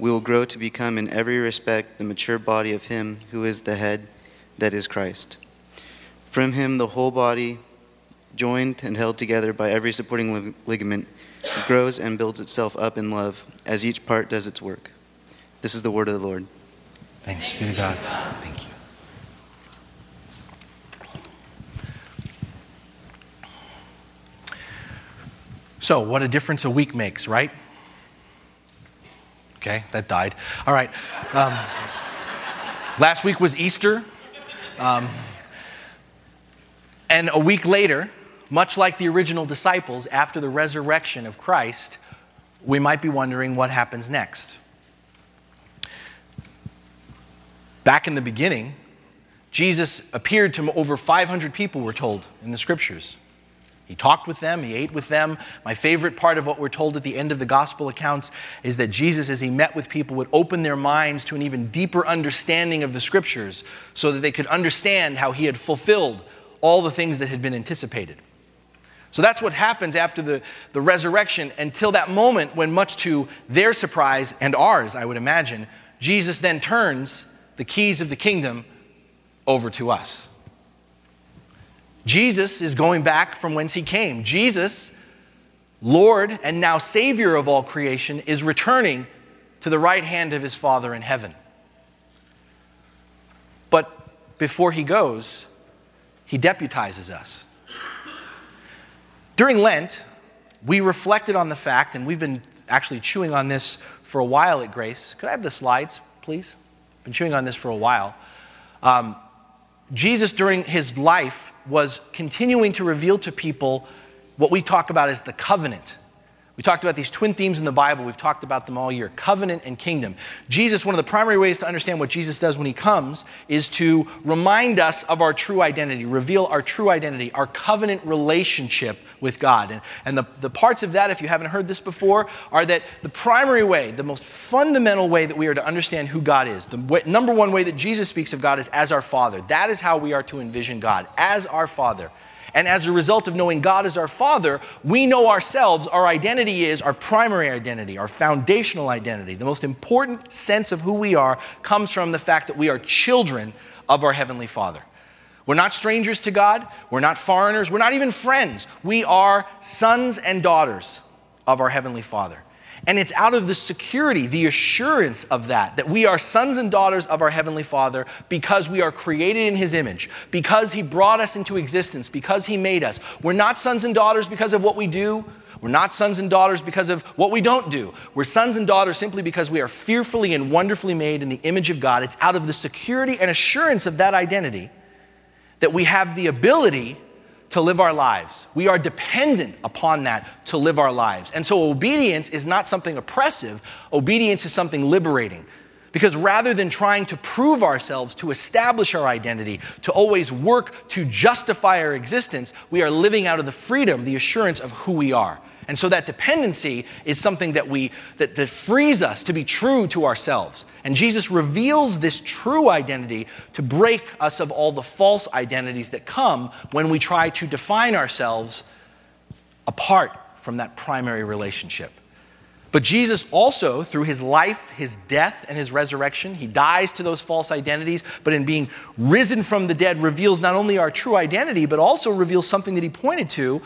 we will grow to become in every respect the mature body of Him who is the head, that is Christ. From Him, the whole body, joined and held together by every supporting ligament, grows and builds itself up in love as each part does its work. This is the word of the Lord. Thanks be to God. Thank you. So, what a difference a week makes, right? Okay, that died. All right. Um, last week was Easter. Um, and a week later, much like the original disciples, after the resurrection of Christ, we might be wondering what happens next. Back in the beginning, Jesus appeared to over 500 people, we're told in the scriptures. He talked with them, he ate with them. My favorite part of what we're told at the end of the gospel accounts is that Jesus, as he met with people, would open their minds to an even deeper understanding of the scriptures so that they could understand how he had fulfilled all the things that had been anticipated. So that's what happens after the, the resurrection until that moment when, much to their surprise and ours, I would imagine, Jesus then turns the keys of the kingdom over to us. Jesus is going back from whence he came. Jesus, Lord and now Savior of all creation, is returning to the right hand of his Father in heaven. But before he goes, he deputizes us. During Lent, we reflected on the fact, and we've been actually chewing on this for a while at Grace. Could I have the slides, please? Been chewing on this for a while. Um, Jesus, during his life, was continuing to reveal to people what we talk about as the covenant. We talked about these twin themes in the Bible. We've talked about them all year covenant and kingdom. Jesus, one of the primary ways to understand what Jesus does when he comes is to remind us of our true identity, reveal our true identity, our covenant relationship with God. And, and the, the parts of that, if you haven't heard this before, are that the primary way, the most fundamental way that we are to understand who God is, the way, number one way that Jesus speaks of God is as our Father. That is how we are to envision God, as our Father. And as a result of knowing God as our Father, we know ourselves, our identity is our primary identity, our foundational identity. The most important sense of who we are comes from the fact that we are children of our Heavenly Father. We're not strangers to God, we're not foreigners, we're not even friends. We are sons and daughters of our Heavenly Father. And it's out of the security, the assurance of that, that we are sons and daughters of our Heavenly Father because we are created in His image, because He brought us into existence, because He made us. We're not sons and daughters because of what we do. We're not sons and daughters because of what we don't do. We're sons and daughters simply because we are fearfully and wonderfully made in the image of God. It's out of the security and assurance of that identity that we have the ability to live our lives. We are dependent upon that to live our lives. And so obedience is not something oppressive, obedience is something liberating. Because rather than trying to prove ourselves, to establish our identity, to always work to justify our existence, we are living out of the freedom, the assurance of who we are. And so that dependency is something that we that, that frees us to be true to ourselves. And Jesus reveals this true identity to break us of all the false identities that come when we try to define ourselves apart from that primary relationship. But Jesus also, through his life, his death, and his resurrection, he dies to those false identities, but in being risen from the dead, reveals not only our true identity, but also reveals something that he pointed to,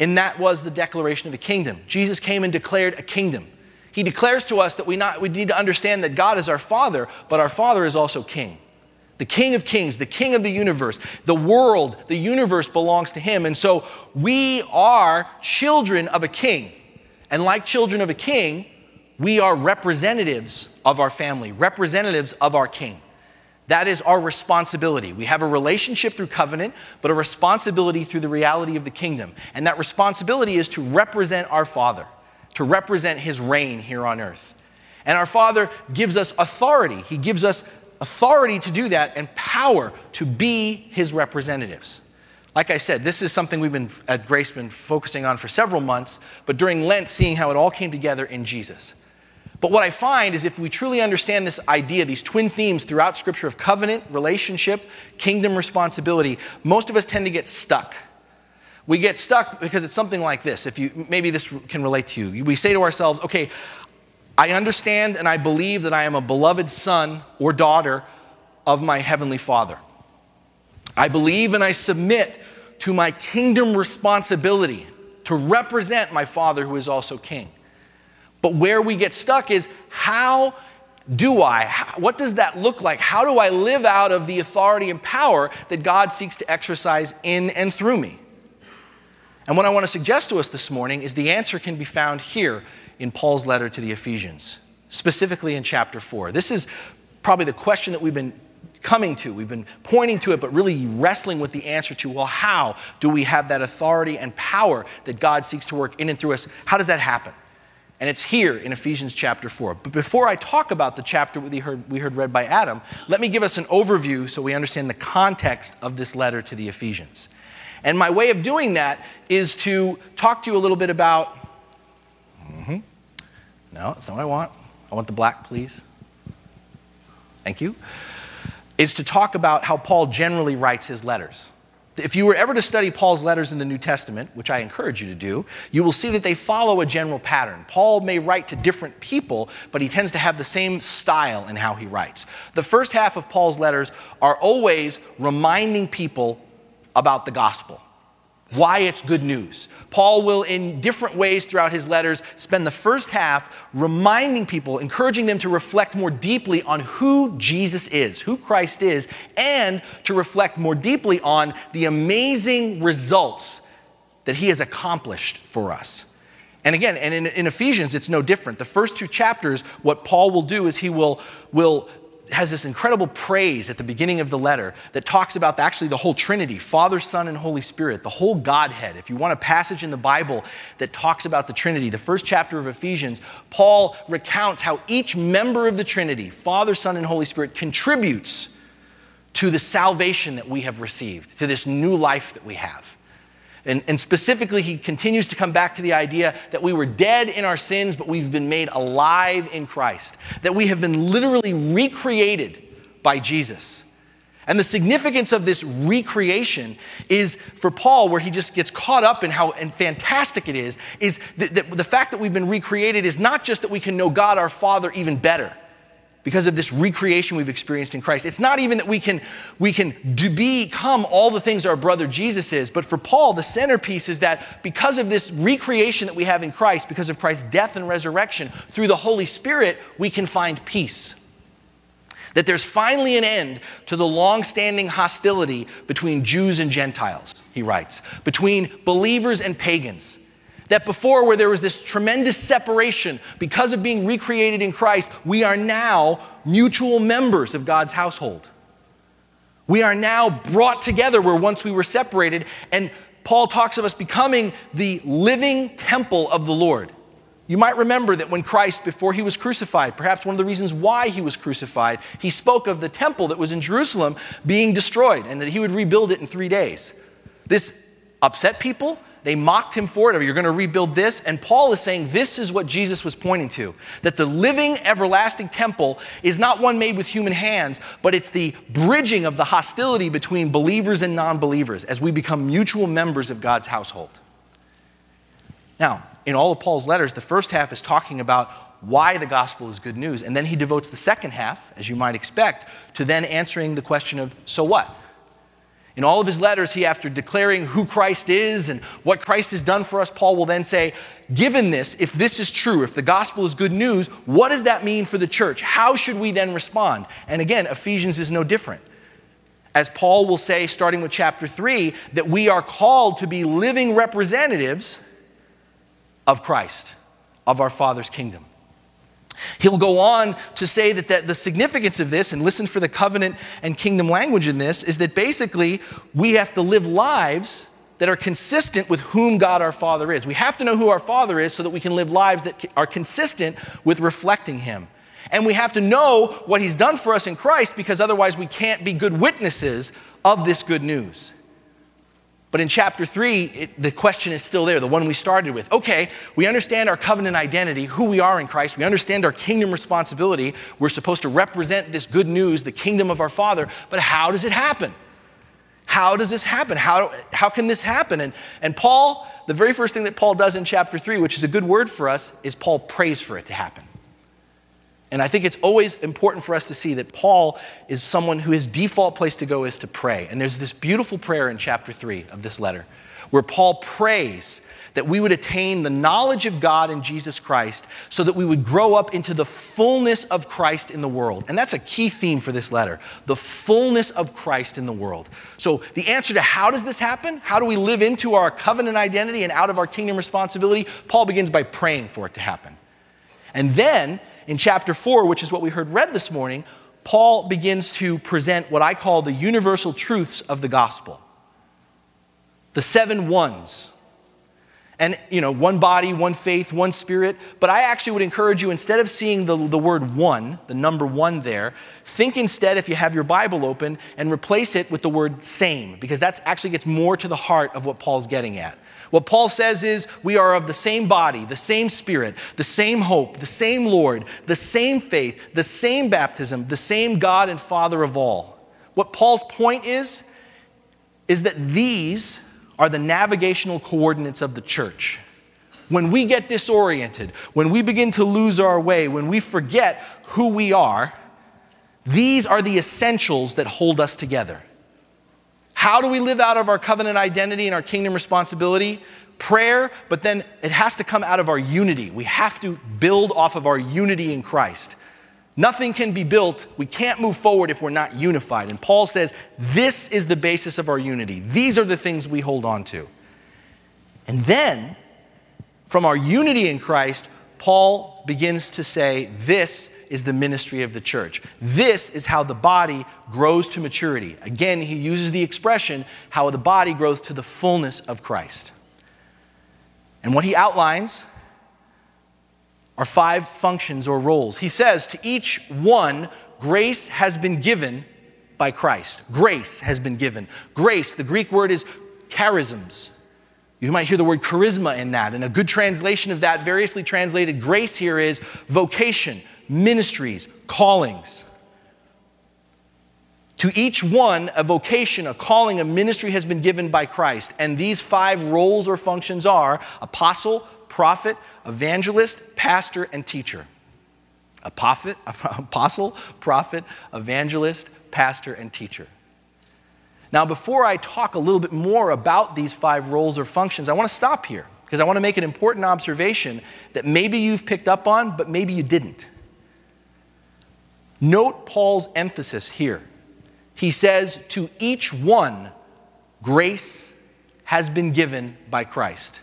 and that was the declaration of a kingdom. Jesus came and declared a kingdom. He declares to us that we, not, we need to understand that God is our Father, but our Father is also King. The King of Kings, the King of the universe, the world, the universe belongs to Him. And so we are children of a King. And like children of a king, we are representatives of our family, representatives of our king. That is our responsibility. We have a relationship through covenant, but a responsibility through the reality of the kingdom. And that responsibility is to represent our Father, to represent his reign here on earth. And our Father gives us authority. He gives us authority to do that and power to be his representatives. Like I said, this is something we've been at Grace been focusing on for several months, but during Lent, seeing how it all came together in Jesus. But what I find is if we truly understand this idea, these twin themes throughout Scripture of covenant, relationship, kingdom responsibility, most of us tend to get stuck. We get stuck because it's something like this. If you maybe this can relate to you. We say to ourselves, okay, I understand and I believe that I am a beloved son or daughter of my heavenly Father. I believe and I submit to my kingdom responsibility to represent my Father who is also King. But where we get stuck is how do I? what does that look like? How do I live out of the authority and power that God seeks to exercise in and through me? And what I want to suggest to us this morning is the answer can be found here in Paul's letter to the Ephesians, specifically in chapter 4. This is probably the question that we've been coming to. We've been pointing to it, but really wrestling with the answer to well, how do we have that authority and power that God seeks to work in and through us? How does that happen? And it's here in Ephesians chapter 4. But before I talk about the chapter we heard, we heard read by Adam, let me give us an overview so we understand the context of this letter to the Ephesians. And my way of doing that is to talk to you a little bit about. Mm-hmm. No, that's not what I want. I want the black, please. Thank you is to talk about how Paul generally writes his letters. If you were ever to study Paul's letters in the New Testament, which I encourage you to do, you will see that they follow a general pattern. Paul may write to different people, but he tends to have the same style in how he writes. The first half of Paul's letters are always reminding people about the gospel why it's good news. Paul will, in different ways throughout his letters, spend the first half reminding people, encouraging them to reflect more deeply on who Jesus is, who Christ is, and to reflect more deeply on the amazing results that he has accomplished for us. And again, and in, in Ephesians, it's no different. The first two chapters, what Paul will do is he will, will has this incredible praise at the beginning of the letter that talks about actually the whole Trinity Father, Son, and Holy Spirit, the whole Godhead. If you want a passage in the Bible that talks about the Trinity, the first chapter of Ephesians, Paul recounts how each member of the Trinity, Father, Son, and Holy Spirit, contributes to the salvation that we have received, to this new life that we have. And, and, specifically, he continues to come back to the idea that we were dead in our sins, but we've been made alive in Christ. That we have been literally recreated by Jesus. And the significance of this recreation is for Paul, where he just gets caught up in how and fantastic it is, is that, that the fact that we've been recreated is not just that we can know God our Father even better because of this recreation we've experienced in Christ. It's not even that we can, we can do, become all the things our brother Jesus is, but for Paul, the centerpiece is that because of this recreation that we have in Christ, because of Christ's death and resurrection, through the Holy Spirit, we can find peace. That there's finally an end to the long standing hostility between Jews and Gentiles, he writes, between believers and pagans that before, where there was this tremendous separation because of being recreated in Christ, we are now mutual members of God's household. We are now brought together where once we were separated. And Paul talks of us becoming the living temple of the Lord. You might remember that when Christ, before he was crucified, perhaps one of the reasons why he was crucified, he spoke of the temple that was in Jerusalem being destroyed and that he would rebuild it in three days. This upset people. They mocked him for it. You're going to rebuild this. And Paul is saying this is what Jesus was pointing to that the living, everlasting temple is not one made with human hands, but it's the bridging of the hostility between believers and non believers as we become mutual members of God's household. Now, in all of Paul's letters, the first half is talking about why the gospel is good news. And then he devotes the second half, as you might expect, to then answering the question of so what? In all of his letters, he, after declaring who Christ is and what Christ has done for us, Paul will then say, Given this, if this is true, if the gospel is good news, what does that mean for the church? How should we then respond? And again, Ephesians is no different. As Paul will say, starting with chapter 3, that we are called to be living representatives of Christ, of our Father's kingdom. He'll go on to say that, that the significance of this, and listen for the covenant and kingdom language in this, is that basically we have to live lives that are consistent with whom God our Father is. We have to know who our Father is so that we can live lives that are consistent with reflecting Him. And we have to know what He's done for us in Christ because otherwise we can't be good witnesses of this good news. But in chapter three, it, the question is still there, the one we started with. Okay, we understand our covenant identity, who we are in Christ. We understand our kingdom responsibility. We're supposed to represent this good news, the kingdom of our Father. But how does it happen? How does this happen? How, how can this happen? And, and Paul, the very first thing that Paul does in chapter three, which is a good word for us, is Paul prays for it to happen. And I think it's always important for us to see that Paul is someone who his default place to go is to pray. And there's this beautiful prayer in chapter 3 of this letter where Paul prays that we would attain the knowledge of God in Jesus Christ so that we would grow up into the fullness of Christ in the world. And that's a key theme for this letter the fullness of Christ in the world. So, the answer to how does this happen? How do we live into our covenant identity and out of our kingdom responsibility? Paul begins by praying for it to happen. And then in chapter 4, which is what we heard read this morning, Paul begins to present what I call the universal truths of the gospel the seven ones. And, you know, one body, one faith, one spirit. But I actually would encourage you, instead of seeing the, the word one, the number one there, think instead, if you have your Bible open, and replace it with the word same, because that actually gets more to the heart of what Paul's getting at. What Paul says is we are of the same body, the same spirit, the same hope, the same Lord, the same faith, the same baptism, the same God and Father of all. What Paul's point is, is that these are the navigational coordinates of the church. When we get disoriented, when we begin to lose our way, when we forget who we are, these are the essentials that hold us together. How do we live out of our covenant identity and our kingdom responsibility? Prayer, but then it has to come out of our unity. We have to build off of our unity in Christ. Nothing can be built, we can't move forward if we're not unified. And Paul says this is the basis of our unity. These are the things we hold on to. And then, from our unity in Christ, Paul begins to say this is the ministry of the church. This is how the body grows to maturity. Again, he uses the expression how the body grows to the fullness of Christ. And what he outlines are five functions or roles. He says, To each one, grace has been given by Christ. Grace has been given. Grace, the Greek word is charisms. You might hear the word charisma in that. And a good translation of that, variously translated grace here, is vocation, ministries, callings. To each one, a vocation, a calling, a ministry has been given by Christ. And these five roles or functions are apostle, prophet, evangelist, pastor, and teacher. Apostle, prophet, evangelist, pastor, and teacher. Now, before I talk a little bit more about these five roles or functions, I want to stop here because I want to make an important observation that maybe you've picked up on, but maybe you didn't. Note Paul's emphasis here. He says, To each one, grace has been given by Christ.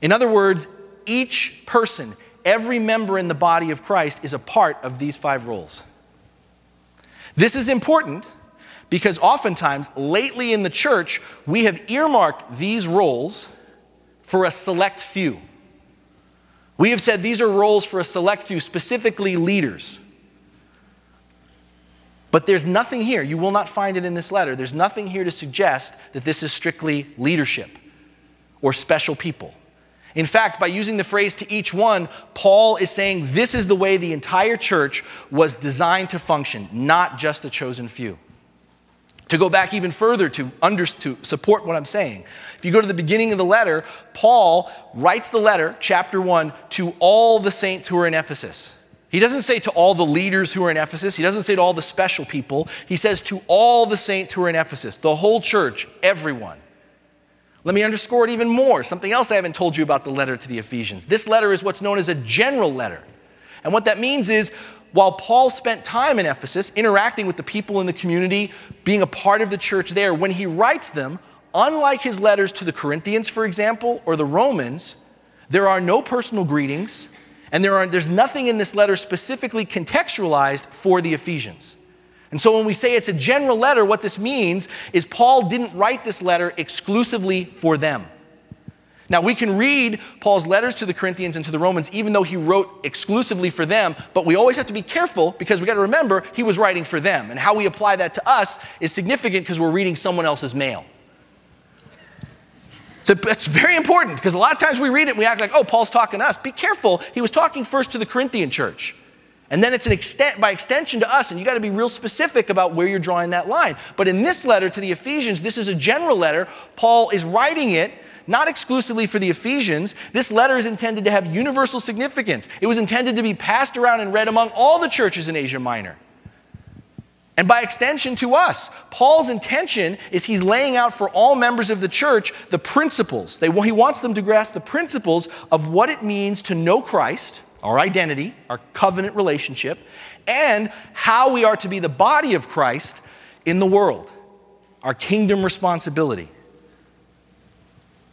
In other words, each person, every member in the body of Christ, is a part of these five roles. This is important because oftentimes, lately in the church, we have earmarked these roles for a select few. We have said these are roles for a select few, specifically leaders. But there's nothing here, you will not find it in this letter. There's nothing here to suggest that this is strictly leadership or special people. In fact, by using the phrase to each one, Paul is saying this is the way the entire church was designed to function, not just a chosen few. To go back even further to, under, to support what I'm saying, if you go to the beginning of the letter, Paul writes the letter, chapter 1, to all the saints who are in Ephesus. He doesn't say to all the leaders who are in Ephesus, he doesn't say to all the special people. He says to all the saints who are in Ephesus, the whole church, everyone. Let me underscore it even more. Something else I haven't told you about the letter to the Ephesians. This letter is what's known as a general letter. And what that means is, while Paul spent time in Ephesus interacting with the people in the community, being a part of the church there, when he writes them, unlike his letters to the Corinthians, for example, or the Romans, there are no personal greetings, and there are, there's nothing in this letter specifically contextualized for the Ephesians. And so when we say it's a general letter, what this means is Paul didn't write this letter exclusively for them. Now, we can read Paul's letters to the Corinthians and to the Romans, even though he wrote exclusively for them, but we always have to be careful because we got to remember he was writing for them. And how we apply that to us is significant because we're reading someone else's mail. So that's very important because a lot of times we read it and we act like, oh, Paul's talking to us. Be careful. He was talking first to the Corinthian church. And then it's an extent by extension to us, and you got to be real specific about where you're drawing that line. But in this letter to the Ephesians, this is a general letter. Paul is writing it not exclusively for the Ephesians. This letter is intended to have universal significance. It was intended to be passed around and read among all the churches in Asia Minor. And by extension to us, Paul's intention is he's laying out for all members of the church the principles. They, he wants them to grasp the principles of what it means to know Christ our identity, our covenant relationship, and how we are to be the body of Christ in the world, our kingdom responsibility.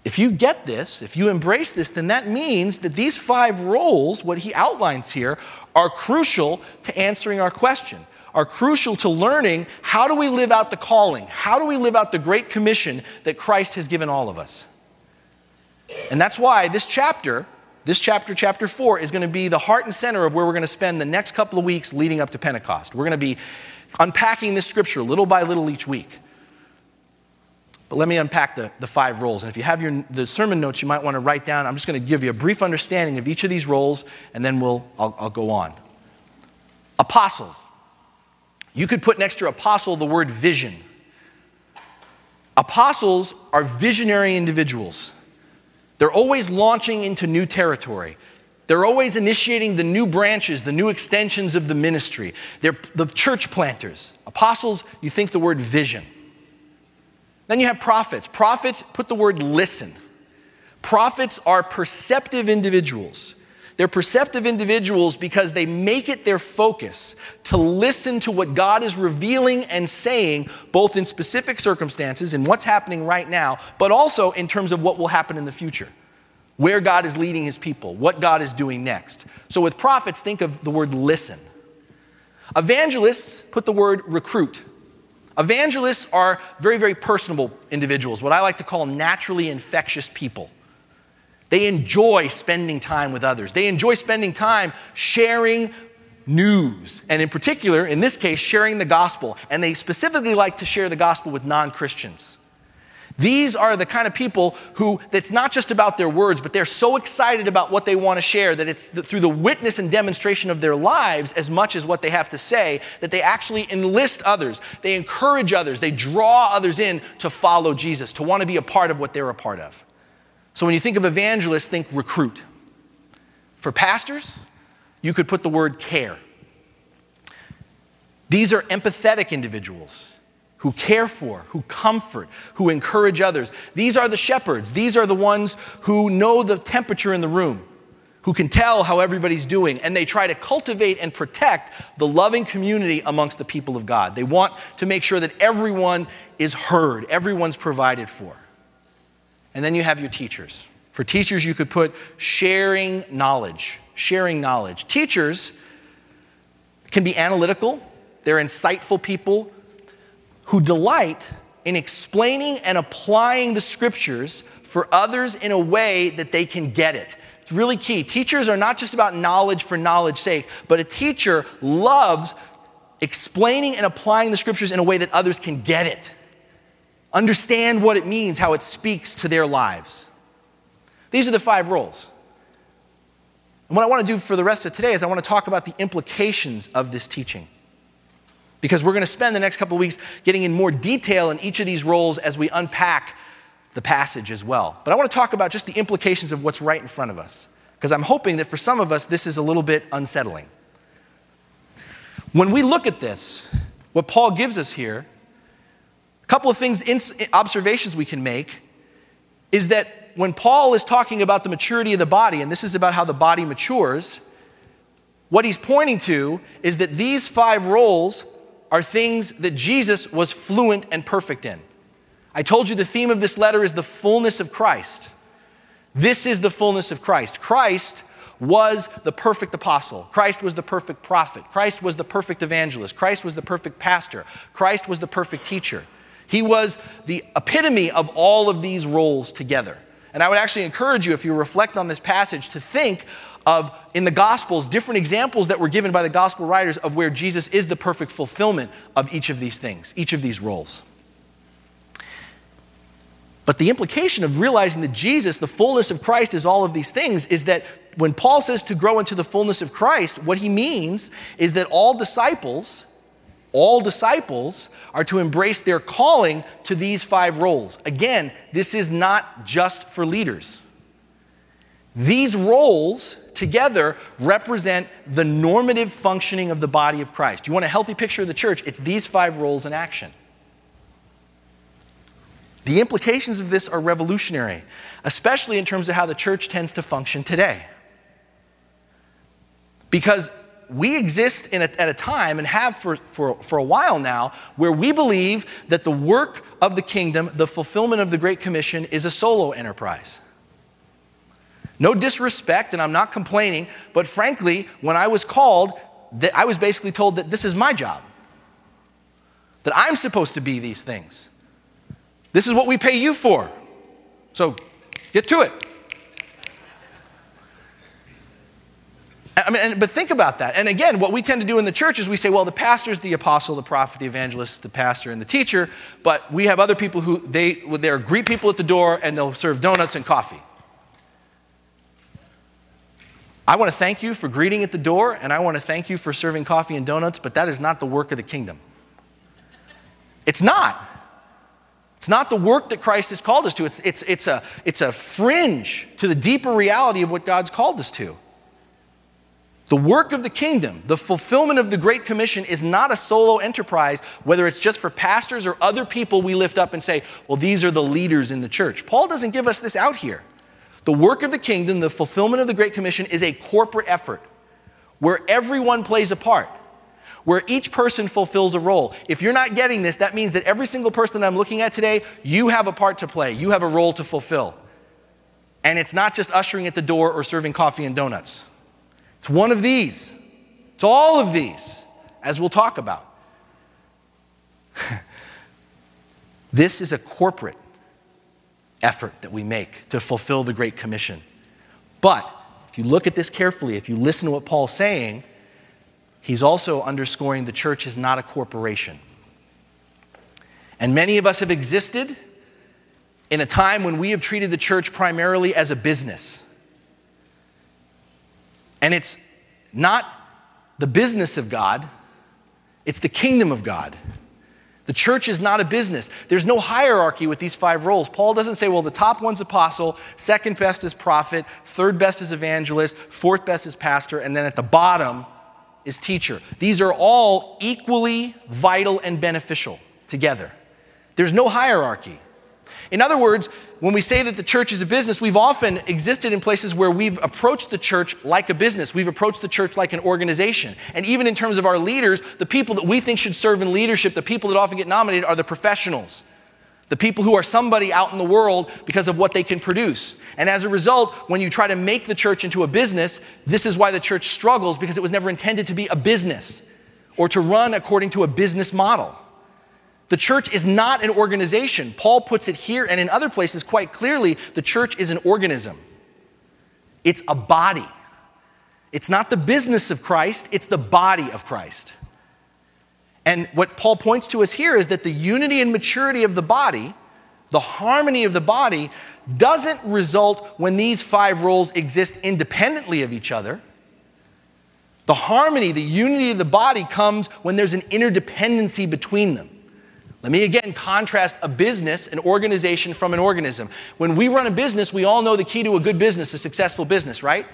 If you get this, if you embrace this, then that means that these five roles, what he outlines here, are crucial to answering our question, are crucial to learning how do we live out the calling? How do we live out the great commission that Christ has given all of us? And that's why this chapter this chapter, chapter 4, is going to be the heart and center of where we're going to spend the next couple of weeks leading up to Pentecost. We're going to be unpacking this scripture little by little each week. But let me unpack the, the five roles. And if you have your, the sermon notes, you might want to write down. I'm just going to give you a brief understanding of each of these roles, and then we'll, I'll, I'll go on. Apostle. You could put next to apostle the word vision. Apostles are visionary individuals. They're always launching into new territory. They're always initiating the new branches, the new extensions of the ministry. They're the church planters. Apostles, you think the word vision. Then you have prophets. Prophets, put the word listen. Prophets are perceptive individuals they're perceptive individuals because they make it their focus to listen to what God is revealing and saying, both in specific circumstances and what's happening right now, but also in terms of what will happen in the future, where God is leading his people, what God is doing next. So with prophets, think of the word listen. Evangelists, put the word recruit. Evangelists are very, very personable individuals, what I like to call naturally infectious people. They enjoy spending time with others. They enjoy spending time sharing news, and in particular, in this case, sharing the gospel. And they specifically like to share the gospel with non Christians. These are the kind of people who, it's not just about their words, but they're so excited about what they want to share that it's through the witness and demonstration of their lives as much as what they have to say that they actually enlist others. They encourage others. They draw others in to follow Jesus, to want to be a part of what they're a part of. So when you think of evangelists, think recruit. For pastors, you could put the word care. These are empathetic individuals who care for, who comfort, who encourage others. These are the shepherds. These are the ones who know the temperature in the room, who can tell how everybody's doing, and they try to cultivate and protect the loving community amongst the people of God. They want to make sure that everyone is heard, everyone's provided for. And then you have your teachers. For teachers, you could put sharing knowledge. Sharing knowledge. Teachers can be analytical, they're insightful people who delight in explaining and applying the scriptures for others in a way that they can get it. It's really key. Teachers are not just about knowledge for knowledge's sake, but a teacher loves explaining and applying the scriptures in a way that others can get it, understand what it means, how it speaks to their lives. These are the five roles. And what I want to do for the rest of today is I want to talk about the implications of this teaching. Because we're going to spend the next couple of weeks getting in more detail in each of these roles as we unpack the passage as well. But I want to talk about just the implications of what's right in front of us. Because I'm hoping that for some of us, this is a little bit unsettling. When we look at this, what Paul gives us here, couple of things, observations we can make, is that when Paul is talking about the maturity of the body, and this is about how the body matures, what he's pointing to is that these five roles are things that Jesus was fluent and perfect in. I told you the theme of this letter is the fullness of Christ. This is the fullness of Christ. Christ was the perfect apostle. Christ was the perfect prophet. Christ was the perfect evangelist. Christ was the perfect pastor. Christ was the perfect teacher. He was the epitome of all of these roles together. And I would actually encourage you, if you reflect on this passage, to think of, in the Gospels, different examples that were given by the Gospel writers of where Jesus is the perfect fulfillment of each of these things, each of these roles. But the implication of realizing that Jesus, the fullness of Christ, is all of these things is that when Paul says to grow into the fullness of Christ, what he means is that all disciples, all disciples are to embrace their calling to these five roles. Again, this is not just for leaders. These roles together represent the normative functioning of the body of Christ. You want a healthy picture of the church? It's these five roles in action. The implications of this are revolutionary, especially in terms of how the church tends to function today. Because we exist a, at a time and have for, for, for a while now where we believe that the work of the kingdom, the fulfillment of the Great Commission, is a solo enterprise. No disrespect, and I'm not complaining, but frankly, when I was called, that I was basically told that this is my job, that I'm supposed to be these things. This is what we pay you for. So get to it. I mean, but think about that. And again, what we tend to do in the church is we say, well, the pastor's the apostle, the prophet, the evangelist, the pastor, and the teacher, but we have other people who they they're greet people at the door and they'll serve donuts and coffee. I want to thank you for greeting at the door, and I want to thank you for serving coffee and donuts, but that is not the work of the kingdom. It's not. It's not the work that Christ has called us to. It's, it's, it's, a, it's a fringe to the deeper reality of what God's called us to. The work of the kingdom, the fulfillment of the Great Commission, is not a solo enterprise, whether it's just for pastors or other people we lift up and say, well, these are the leaders in the church. Paul doesn't give us this out here. The work of the kingdom, the fulfillment of the Great Commission, is a corporate effort where everyone plays a part, where each person fulfills a role. If you're not getting this, that means that every single person that I'm looking at today, you have a part to play, you have a role to fulfill. And it's not just ushering at the door or serving coffee and donuts. It's one of these. It's all of these, as we'll talk about. this is a corporate effort that we make to fulfill the Great Commission. But if you look at this carefully, if you listen to what Paul's saying, he's also underscoring the church is not a corporation. And many of us have existed in a time when we have treated the church primarily as a business. And it's not the business of God, it's the kingdom of God. The church is not a business. There's no hierarchy with these five roles. Paul doesn't say, well, the top one's apostle, second best is prophet, third best is evangelist, fourth best is pastor, and then at the bottom is teacher. These are all equally vital and beneficial together. There's no hierarchy. In other words, when we say that the church is a business, we've often existed in places where we've approached the church like a business. We've approached the church like an organization. And even in terms of our leaders, the people that we think should serve in leadership, the people that often get nominated are the professionals. The people who are somebody out in the world because of what they can produce. And as a result, when you try to make the church into a business, this is why the church struggles because it was never intended to be a business or to run according to a business model. The church is not an organization. Paul puts it here and in other places quite clearly the church is an organism, it's a body. It's not the business of Christ, it's the body of Christ. And what Paul points to us here is that the unity and maturity of the body, the harmony of the body, doesn't result when these five roles exist independently of each other. The harmony, the unity of the body comes when there's an interdependency between them. Let me again contrast a business, an organization from an organism. When we run a business, we all know the key to a good business, a successful business, right?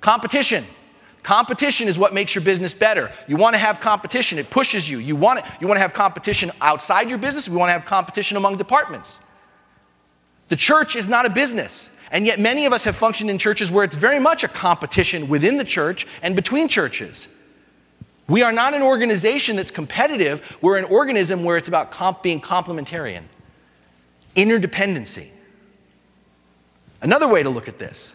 Competition. Competition is what makes your business better. You want to have competition, it pushes you. You want, it, you want to have competition outside your business, we want to have competition among departments. The church is not a business. And yet, many of us have functioned in churches where it's very much a competition within the church and between churches. We are not an organization that's competitive. We're an organism where it's about comp being complementarian, interdependency. Another way to look at this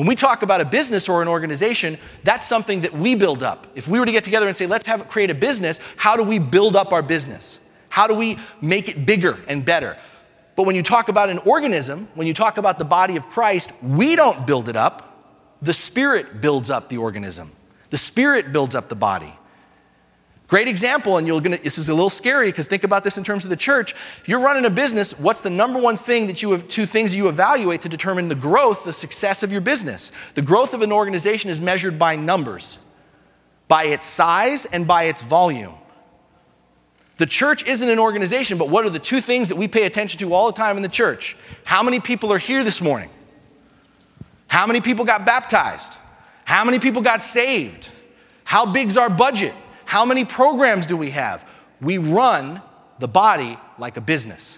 when we talk about a business or an organization, that's something that we build up. If we were to get together and say, let's have create a business, how do we build up our business? How do we make it bigger and better? But when you talk about an organism, when you talk about the body of Christ, we don't build it up. The Spirit builds up the organism, the Spirit builds up the body. Great example, and you're gonna, this is a little scary because think about this in terms of the church. You're running a business, what's the number one thing that you have, two things you evaluate to determine the growth, the success of your business? The growth of an organization is measured by numbers, by its size and by its volume. The church isn't an organization, but what are the two things that we pay attention to all the time in the church? How many people are here this morning? How many people got baptized? How many people got saved? How big's our budget? How many programs do we have? We run the body like a business.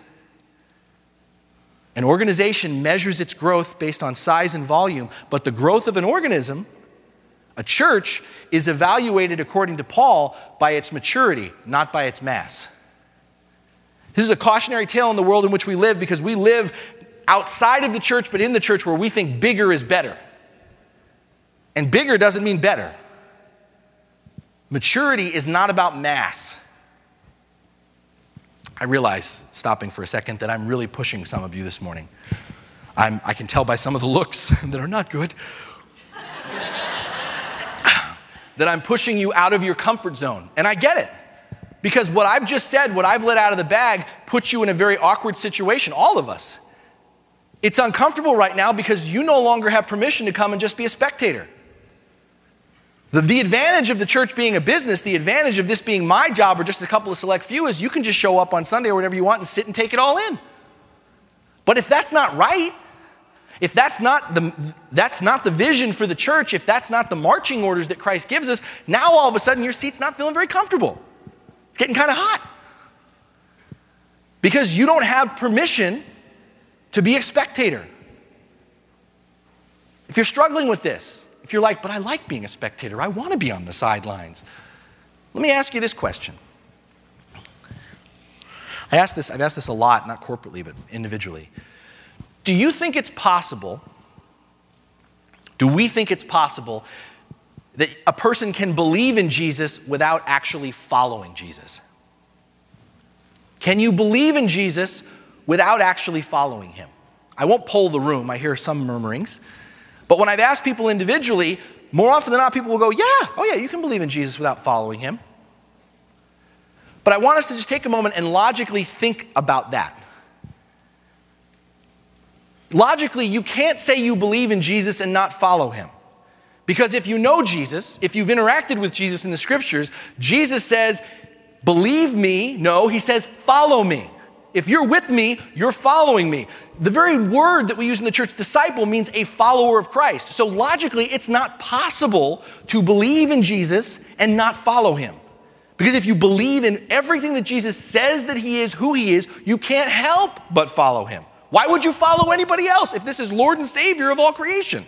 An organization measures its growth based on size and volume, but the growth of an organism, a church, is evaluated according to Paul by its maturity, not by its mass. This is a cautionary tale in the world in which we live because we live outside of the church, but in the church where we think bigger is better. And bigger doesn't mean better. Maturity is not about mass. I realize, stopping for a second, that I'm really pushing some of you this morning. I'm, i can tell by some of the looks that are not good that I'm pushing you out of your comfort zone. And I get it. Because what I've just said, what I've let out of the bag, puts you in a very awkward situation, all of us. It's uncomfortable right now because you no longer have permission to come and just be a spectator. The, the advantage of the church being a business, the advantage of this being my job or just a couple of select few is you can just show up on Sunday or whatever you want and sit and take it all in. But if that's not right, if that's not the that's not the vision for the church, if that's not the marching orders that Christ gives us, now all of a sudden your seat's not feeling very comfortable. It's getting kind of hot. Because you don't have permission to be a spectator. If you're struggling with this, if you're like, but I like being a spectator, I want to be on the sidelines. Let me ask you this question. I ask this, I've asked this a lot, not corporately, but individually. Do you think it's possible, do we think it's possible that a person can believe in Jesus without actually following Jesus? Can you believe in Jesus without actually following him? I won't poll the room, I hear some murmurings. But when I've asked people individually, more often than not, people will go, Yeah, oh yeah, you can believe in Jesus without following him. But I want us to just take a moment and logically think about that. Logically, you can't say you believe in Jesus and not follow him. Because if you know Jesus, if you've interacted with Jesus in the scriptures, Jesus says, Believe me. No, he says, Follow me. If you're with me, you're following me. The very word that we use in the church, disciple, means a follower of Christ. So logically, it's not possible to believe in Jesus and not follow him. Because if you believe in everything that Jesus says that he is, who he is, you can't help but follow him. Why would you follow anybody else if this is Lord and Savior of all creation?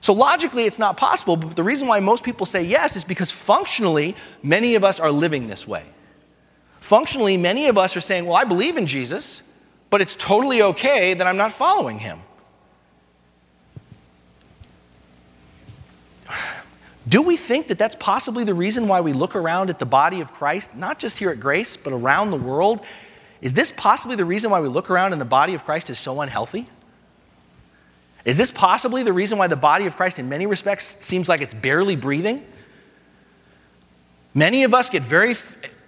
So logically, it's not possible, but the reason why most people say yes is because functionally, many of us are living this way. Functionally, many of us are saying, Well, I believe in Jesus, but it's totally okay that I'm not following him. Do we think that that's possibly the reason why we look around at the body of Christ, not just here at Grace, but around the world? Is this possibly the reason why we look around and the body of Christ is so unhealthy? Is this possibly the reason why the body of Christ, in many respects, seems like it's barely breathing? Many of us get very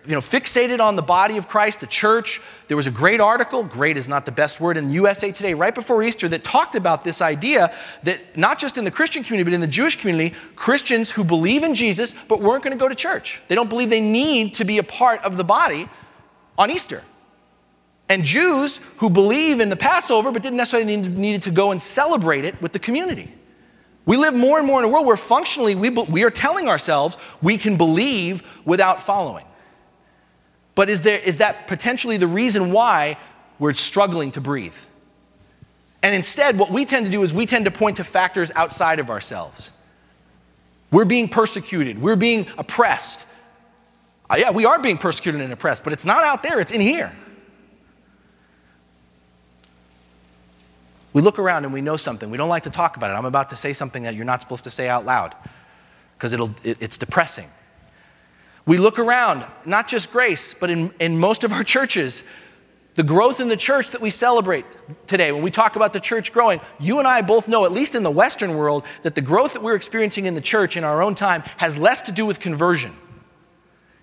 you know, fixated on the body of Christ, the church. There was a great article, great is not the best word, in the USA Today right before Easter that talked about this idea that not just in the Christian community, but in the Jewish community, Christians who believe in Jesus but weren't going to go to church. They don't believe they need to be a part of the body on Easter. And Jews who believe in the Passover but didn't necessarily need, needed to go and celebrate it with the community. We live more and more in a world where functionally we, we are telling ourselves we can believe without following. But is, there, is that potentially the reason why we're struggling to breathe? And instead, what we tend to do is we tend to point to factors outside of ourselves. We're being persecuted, we're being oppressed. Uh, yeah, we are being persecuted and oppressed, but it's not out there, it's in here. We look around and we know something. We don't like to talk about it. I'm about to say something that you're not supposed to say out loud because it, it's depressing. We look around, not just grace, but in, in most of our churches, the growth in the church that we celebrate today, when we talk about the church growing, you and I both know, at least in the Western world, that the growth that we're experiencing in the church in our own time has less to do with conversion.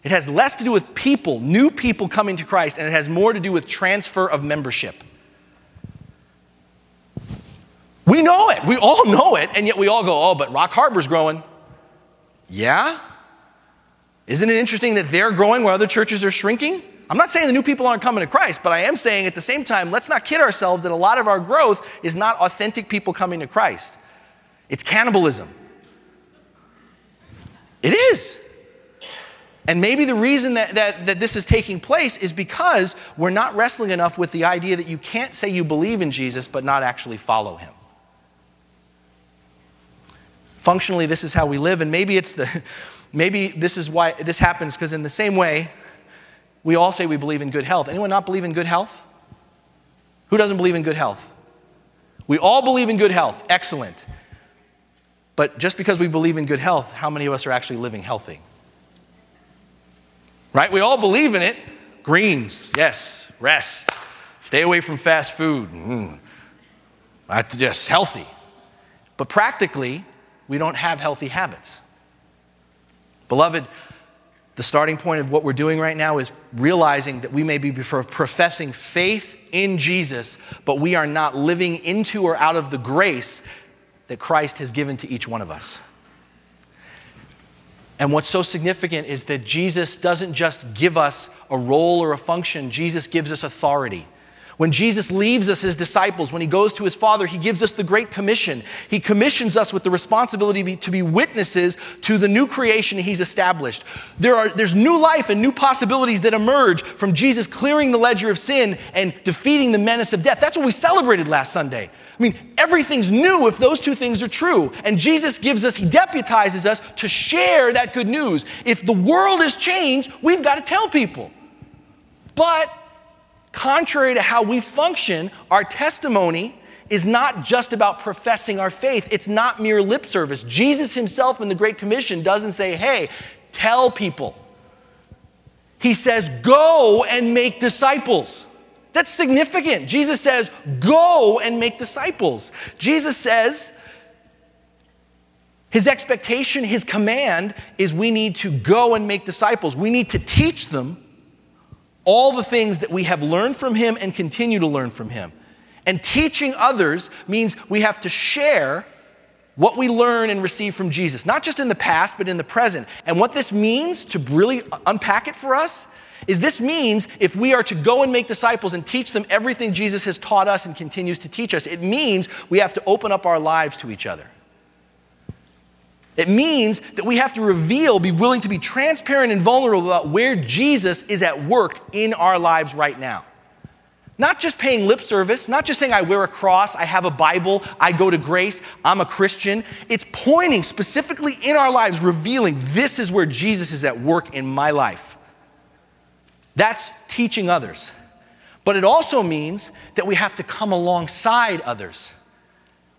It has less to do with people, new people coming to Christ, and it has more to do with transfer of membership. We know it. We all know it, and yet we all go, oh, but Rock Harbor's growing. Yeah? Isn't it interesting that they're growing while other churches are shrinking? I'm not saying the new people aren't coming to Christ, but I am saying at the same time, let's not kid ourselves that a lot of our growth is not authentic people coming to Christ. It's cannibalism. It is. And maybe the reason that, that, that this is taking place is because we're not wrestling enough with the idea that you can't say you believe in Jesus but not actually follow him. Functionally, this is how we live, and maybe it's the Maybe this is why this happens because, in the same way, we all say we believe in good health. Anyone not believe in good health? Who doesn't believe in good health? We all believe in good health. Excellent. But just because we believe in good health, how many of us are actually living healthy? Right? We all believe in it. Greens, yes. Rest. Stay away from fast food. Mm. Just healthy. But practically, we don't have healthy habits. Beloved, the starting point of what we're doing right now is realizing that we may be professing faith in Jesus, but we are not living into or out of the grace that Christ has given to each one of us. And what's so significant is that Jesus doesn't just give us a role or a function, Jesus gives us authority. When Jesus leaves us as disciples, when he goes to his Father, he gives us the Great Commission. He commissions us with the responsibility to be witnesses to the new creation he's established. There are, there's new life and new possibilities that emerge from Jesus clearing the ledger of sin and defeating the menace of death. That's what we celebrated last Sunday. I mean, everything's new if those two things are true. And Jesus gives us, he deputizes us to share that good news. If the world has changed, we've got to tell people. But contrary to how we function, our testimony is not just about professing our faith. It's not mere lip service. Jesus himself in the Great Commission doesn't say, hey, tell people. He says, go and make disciples. That's significant. Jesus says, go and make disciples. Jesus says, his expectation, his command is we need to go and make disciples. We need to teach them all the things that we have learned from him and continue to learn from him. And teaching others means we have to share what we learn and receive from Jesus, not just in the past, but in the present. And what this means, to really unpack it for us, is this means if we are to go and make disciples and teach them everything Jesus has taught us and continues to teach us, it means we have to open up our lives to each other. It means that we have to reveal, be willing to be transparent and vulnerable about where Jesus is at work in our lives right now. Not just paying lip service, not just saying, I wear a cross, I have a Bible, I go to grace, I'm a Christian. It's pointing specifically in our lives, revealing this is where Jesus is at work in my life. That's teaching others. But it also means that we have to come alongside others.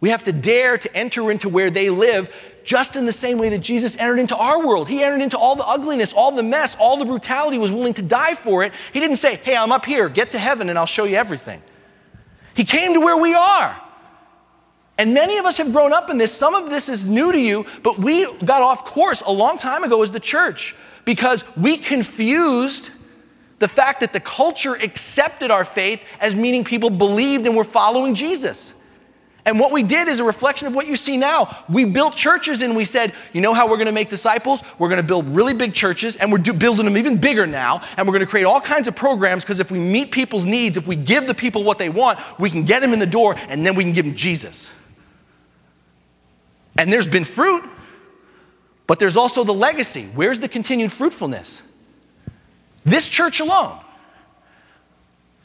We have to dare to enter into where they live just in the same way that Jesus entered into our world. He entered into all the ugliness, all the mess, all the brutality, was willing to die for it. He didn't say, Hey, I'm up here, get to heaven and I'll show you everything. He came to where we are. And many of us have grown up in this. Some of this is new to you, but we got off course a long time ago as the church because we confused the fact that the culture accepted our faith as meaning people believed and were following Jesus. And what we did is a reflection of what you see now. We built churches and we said, you know how we're going to make disciples? We're going to build really big churches and we're do- building them even bigger now. And we're going to create all kinds of programs because if we meet people's needs, if we give the people what they want, we can get them in the door and then we can give them Jesus. And there's been fruit, but there's also the legacy. Where's the continued fruitfulness? This church alone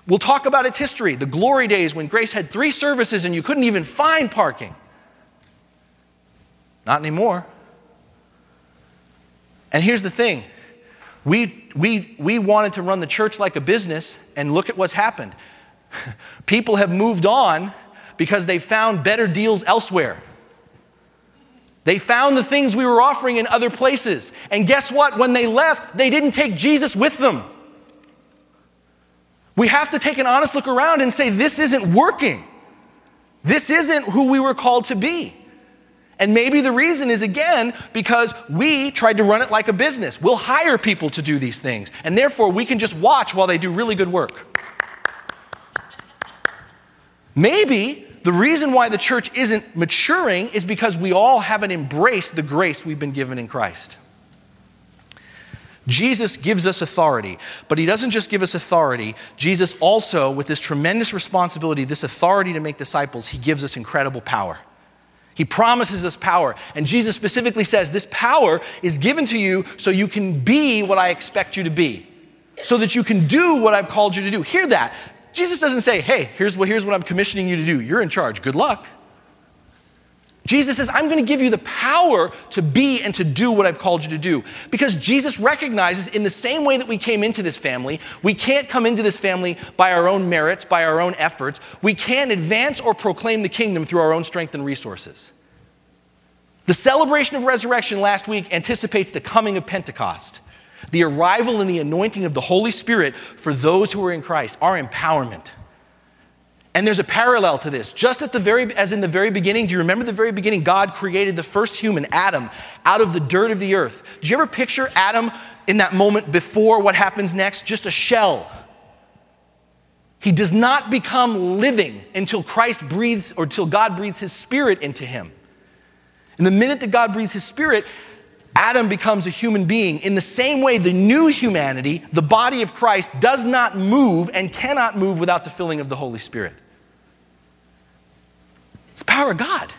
We'll talk about its history, the glory days when Grace had three services and you couldn't even find parking. Not anymore. And here's the thing we, we, we wanted to run the church like a business, and look at what's happened. People have moved on because they found better deals elsewhere. They found the things we were offering in other places. And guess what? When they left, they didn't take Jesus with them. We have to take an honest look around and say, this isn't working. This isn't who we were called to be. And maybe the reason is again because we tried to run it like a business. We'll hire people to do these things, and therefore we can just watch while they do really good work. Maybe the reason why the church isn't maturing is because we all haven't embraced the grace we've been given in Christ. Jesus gives us authority, but he doesn't just give us authority. Jesus also, with this tremendous responsibility, this authority to make disciples, he gives us incredible power. He promises us power. And Jesus specifically says, This power is given to you so you can be what I expect you to be, so that you can do what I've called you to do. Hear that. Jesus doesn't say, Hey, here's what, here's what I'm commissioning you to do. You're in charge. Good luck. Jesus says, I'm going to give you the power to be and to do what I've called you to do. Because Jesus recognizes, in the same way that we came into this family, we can't come into this family by our own merits, by our own efforts. We can't advance or proclaim the kingdom through our own strength and resources. The celebration of resurrection last week anticipates the coming of Pentecost, the arrival and the anointing of the Holy Spirit for those who are in Christ, our empowerment. And there's a parallel to this. Just at the very, as in the very beginning, do you remember the very beginning? God created the first human, Adam, out of the dirt of the earth. Do you ever picture Adam in that moment before what happens next? Just a shell. He does not become living until Christ breathes or until God breathes his spirit into him. And the minute that God breathes his spirit, Adam becomes a human being. In the same way, the new humanity, the body of Christ, does not move and cannot move without the filling of the Holy Spirit. It's the power of God.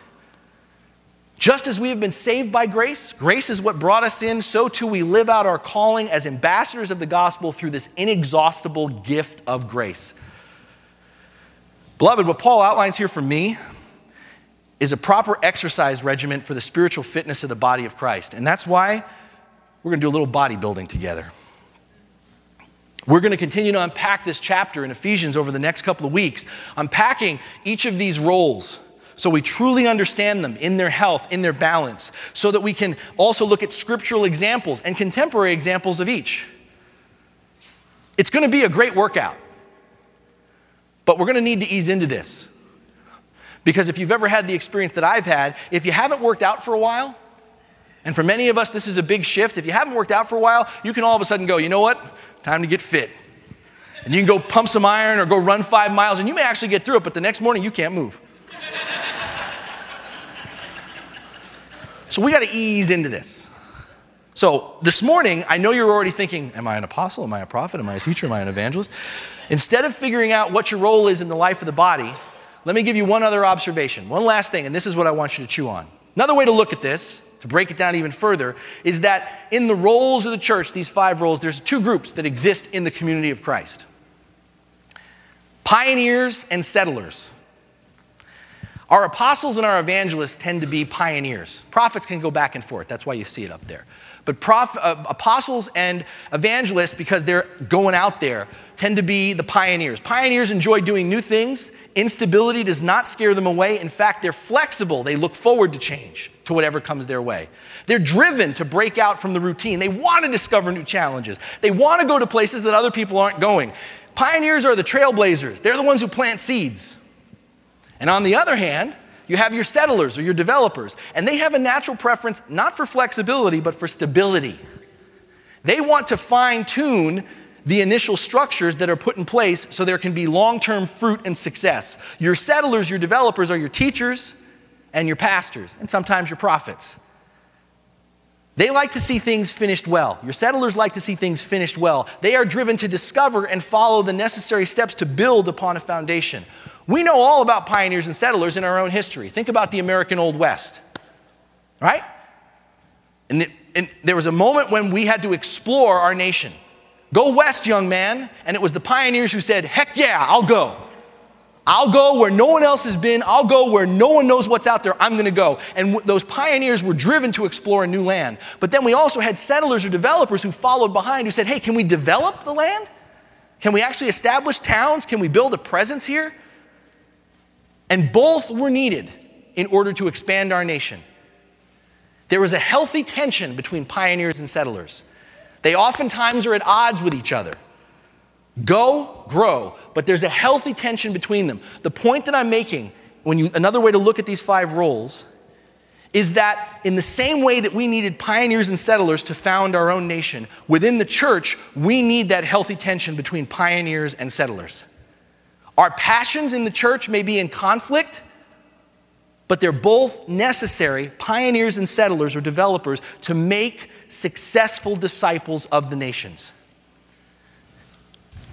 Just as we have been saved by grace, grace is what brought us in, so too we live out our calling as ambassadors of the gospel through this inexhaustible gift of grace. Beloved, what Paul outlines here for me is a proper exercise regimen for the spiritual fitness of the body of Christ. And that's why we're going to do a little bodybuilding together. We're going to continue to unpack this chapter in Ephesians over the next couple of weeks, unpacking each of these roles so we truly understand them in their health, in their balance, so that we can also look at scriptural examples and contemporary examples of each. It's going to be a great workout, but we're going to need to ease into this. Because if you've ever had the experience that I've had, if you haven't worked out for a while, and for many of us, this is a big shift. If you haven't worked out for a while, you can all of a sudden go, you know what? Time to get fit. And you can go pump some iron or go run five miles, and you may actually get through it, but the next morning you can't move. So we got to ease into this. So this morning, I know you're already thinking, Am I an apostle? Am I a prophet? Am I a teacher? Am I an evangelist? Instead of figuring out what your role is in the life of the body, let me give you one other observation, one last thing, and this is what I want you to chew on. Another way to look at this, to break it down even further, is that in the roles of the church, these five roles, there's two groups that exist in the community of Christ pioneers and settlers. Our apostles and our evangelists tend to be pioneers. Prophets can go back and forth. That's why you see it up there. But prof, uh, apostles and evangelists, because they're going out there, tend to be the pioneers. Pioneers enjoy doing new things. Instability does not scare them away. In fact, they're flexible. They look forward to change, to whatever comes their way. They're driven to break out from the routine. They want to discover new challenges. They want to go to places that other people aren't going. Pioneers are the trailblazers, they're the ones who plant seeds. And on the other hand, you have your settlers or your developers, and they have a natural preference not for flexibility, but for stability. They want to fine tune the initial structures that are put in place so there can be long term fruit and success. Your settlers, your developers are your teachers and your pastors, and sometimes your prophets. They like to see things finished well. Your settlers like to see things finished well. They are driven to discover and follow the necessary steps to build upon a foundation. We know all about pioneers and settlers in our own history. Think about the American Old West, right? And, and there was a moment when we had to explore our nation. Go west, young man. And it was the pioneers who said, Heck yeah, I'll go. I'll go where no one else has been. I'll go where no one knows what's out there. I'm going to go. And w- those pioneers were driven to explore a new land. But then we also had settlers or developers who followed behind who said, Hey, can we develop the land? Can we actually establish towns? Can we build a presence here? And both were needed in order to expand our nation. There was a healthy tension between pioneers and settlers. They oftentimes are at odds with each other. Go, grow, but there's a healthy tension between them. The point that I'm making, when you, another way to look at these five roles, is that in the same way that we needed pioneers and settlers to found our own nation, within the church, we need that healthy tension between pioneers and settlers. Our passions in the church may be in conflict, but they're both necessary, pioneers and settlers or developers, to make successful disciples of the nations.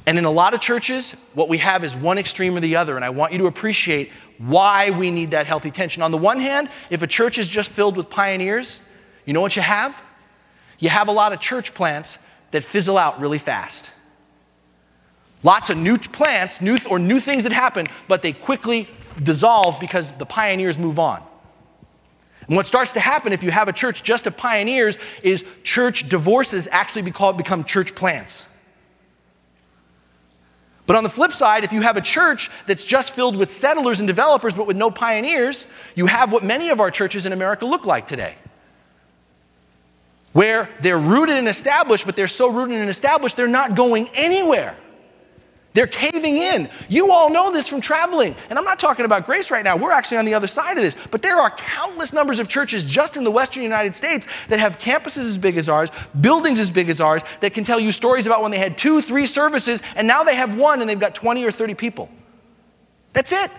And in a lot of churches, what we have is one extreme or the other, and I want you to appreciate why we need that healthy tension. On the one hand, if a church is just filled with pioneers, you know what you have? You have a lot of church plants that fizzle out really fast. Lots of new plants, new or new things that happen, but they quickly dissolve because the pioneers move on. And what starts to happen if you have a church just of pioneers is church divorces actually become church plants. But on the flip side, if you have a church that's just filled with settlers and developers but with no pioneers, you have what many of our churches in America look like today. Where they're rooted and established, but they're so rooted and established, they're not going anywhere. They're caving in. You all know this from traveling. And I'm not talking about grace right now. We're actually on the other side of this. But there are countless numbers of churches just in the Western United States that have campuses as big as ours, buildings as big as ours, that can tell you stories about when they had two, three services, and now they have one and they've got 20 or 30 people. That's it.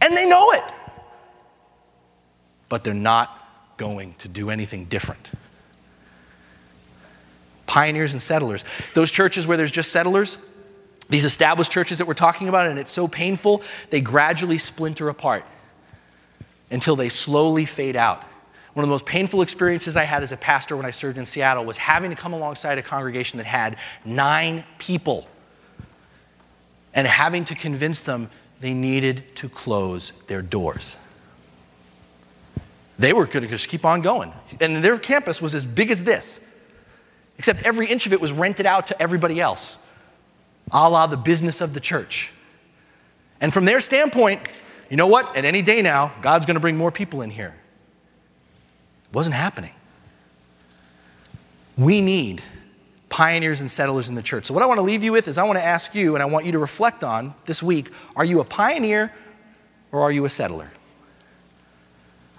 And they know it. But they're not going to do anything different pioneers and settlers. Those churches where there's just settlers, these established churches that we're talking about, and it's so painful, they gradually splinter apart until they slowly fade out. One of the most painful experiences I had as a pastor when I served in Seattle was having to come alongside a congregation that had nine people and having to convince them they needed to close their doors. They were going to just keep on going. And their campus was as big as this except every inch of it was rented out to everybody else, a la the business of the church. And from their standpoint, you know what? At any day now, God's going to bring more people in here. It wasn't happening. We need pioneers and settlers in the church. So, what I want to leave you with is I want to ask you, and I want you to reflect on this week are you a pioneer or are you a settler?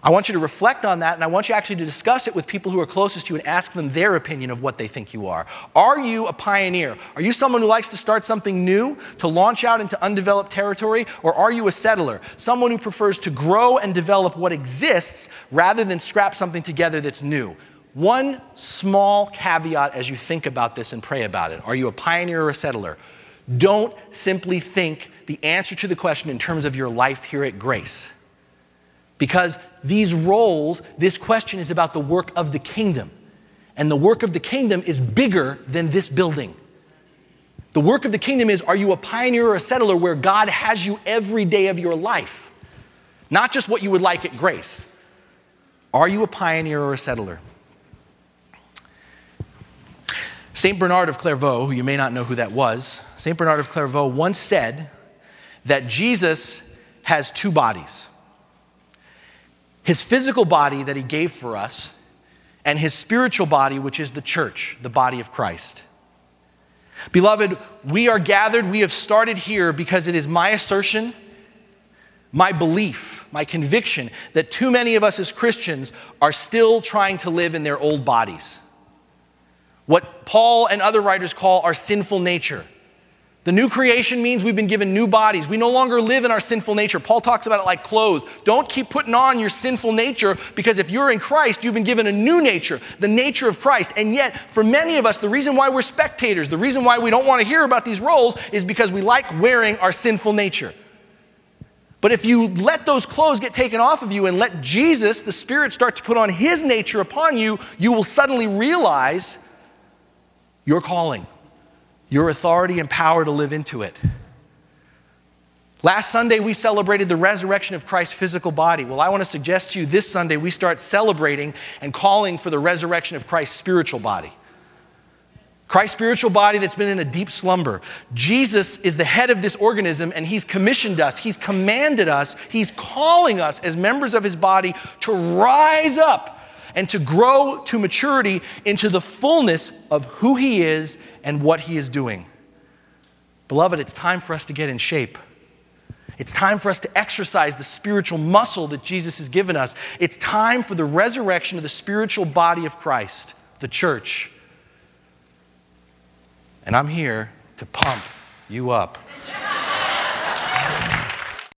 I want you to reflect on that and I want you actually to discuss it with people who are closest to you and ask them their opinion of what they think you are. Are you a pioneer? Are you someone who likes to start something new, to launch out into undeveloped territory? Or are you a settler? Someone who prefers to grow and develop what exists rather than scrap something together that's new? One small caveat as you think about this and pray about it. Are you a pioneer or a settler? Don't simply think the answer to the question in terms of your life here at Grace. Because these roles, this question is about the work of the kingdom. And the work of the kingdom is bigger than this building. The work of the kingdom is are you a pioneer or a settler where God has you every day of your life? Not just what you would like at grace. Are you a pioneer or a settler? St. Bernard of Clairvaux, who you may not know who that was, St. Bernard of Clairvaux once said that Jesus has two bodies his physical body that he gave for us, and his spiritual body, which is the church, the body of Christ. Beloved, we are gathered, we have started here because it is my assertion, my belief, my conviction that too many of us as Christians are still trying to live in their old bodies. What Paul and other writers call our sinful nature. The new creation means we've been given new bodies. We no longer live in our sinful nature. Paul talks about it like clothes. Don't keep putting on your sinful nature because if you're in Christ, you've been given a new nature, the nature of Christ. And yet, for many of us, the reason why we're spectators, the reason why we don't want to hear about these roles is because we like wearing our sinful nature. But if you let those clothes get taken off of you and let Jesus, the Spirit, start to put on His nature upon you, you will suddenly realize your calling, your authority and power to live into it. Last Sunday, we celebrated the resurrection of Christ's physical body. Well, I want to suggest to you this Sunday we start celebrating and calling for the resurrection of Christ's spiritual body. Christ's spiritual body that's been in a deep slumber. Jesus is the head of this organism and he's commissioned us, he's commanded us, he's calling us as members of his body to rise up and to grow to maturity into the fullness of who he is and what he is doing. Beloved, it's time for us to get in shape. It's time for us to exercise the spiritual muscle that Jesus has given us. It's time for the resurrection of the spiritual body of Christ, the church. And I'm here to pump you up.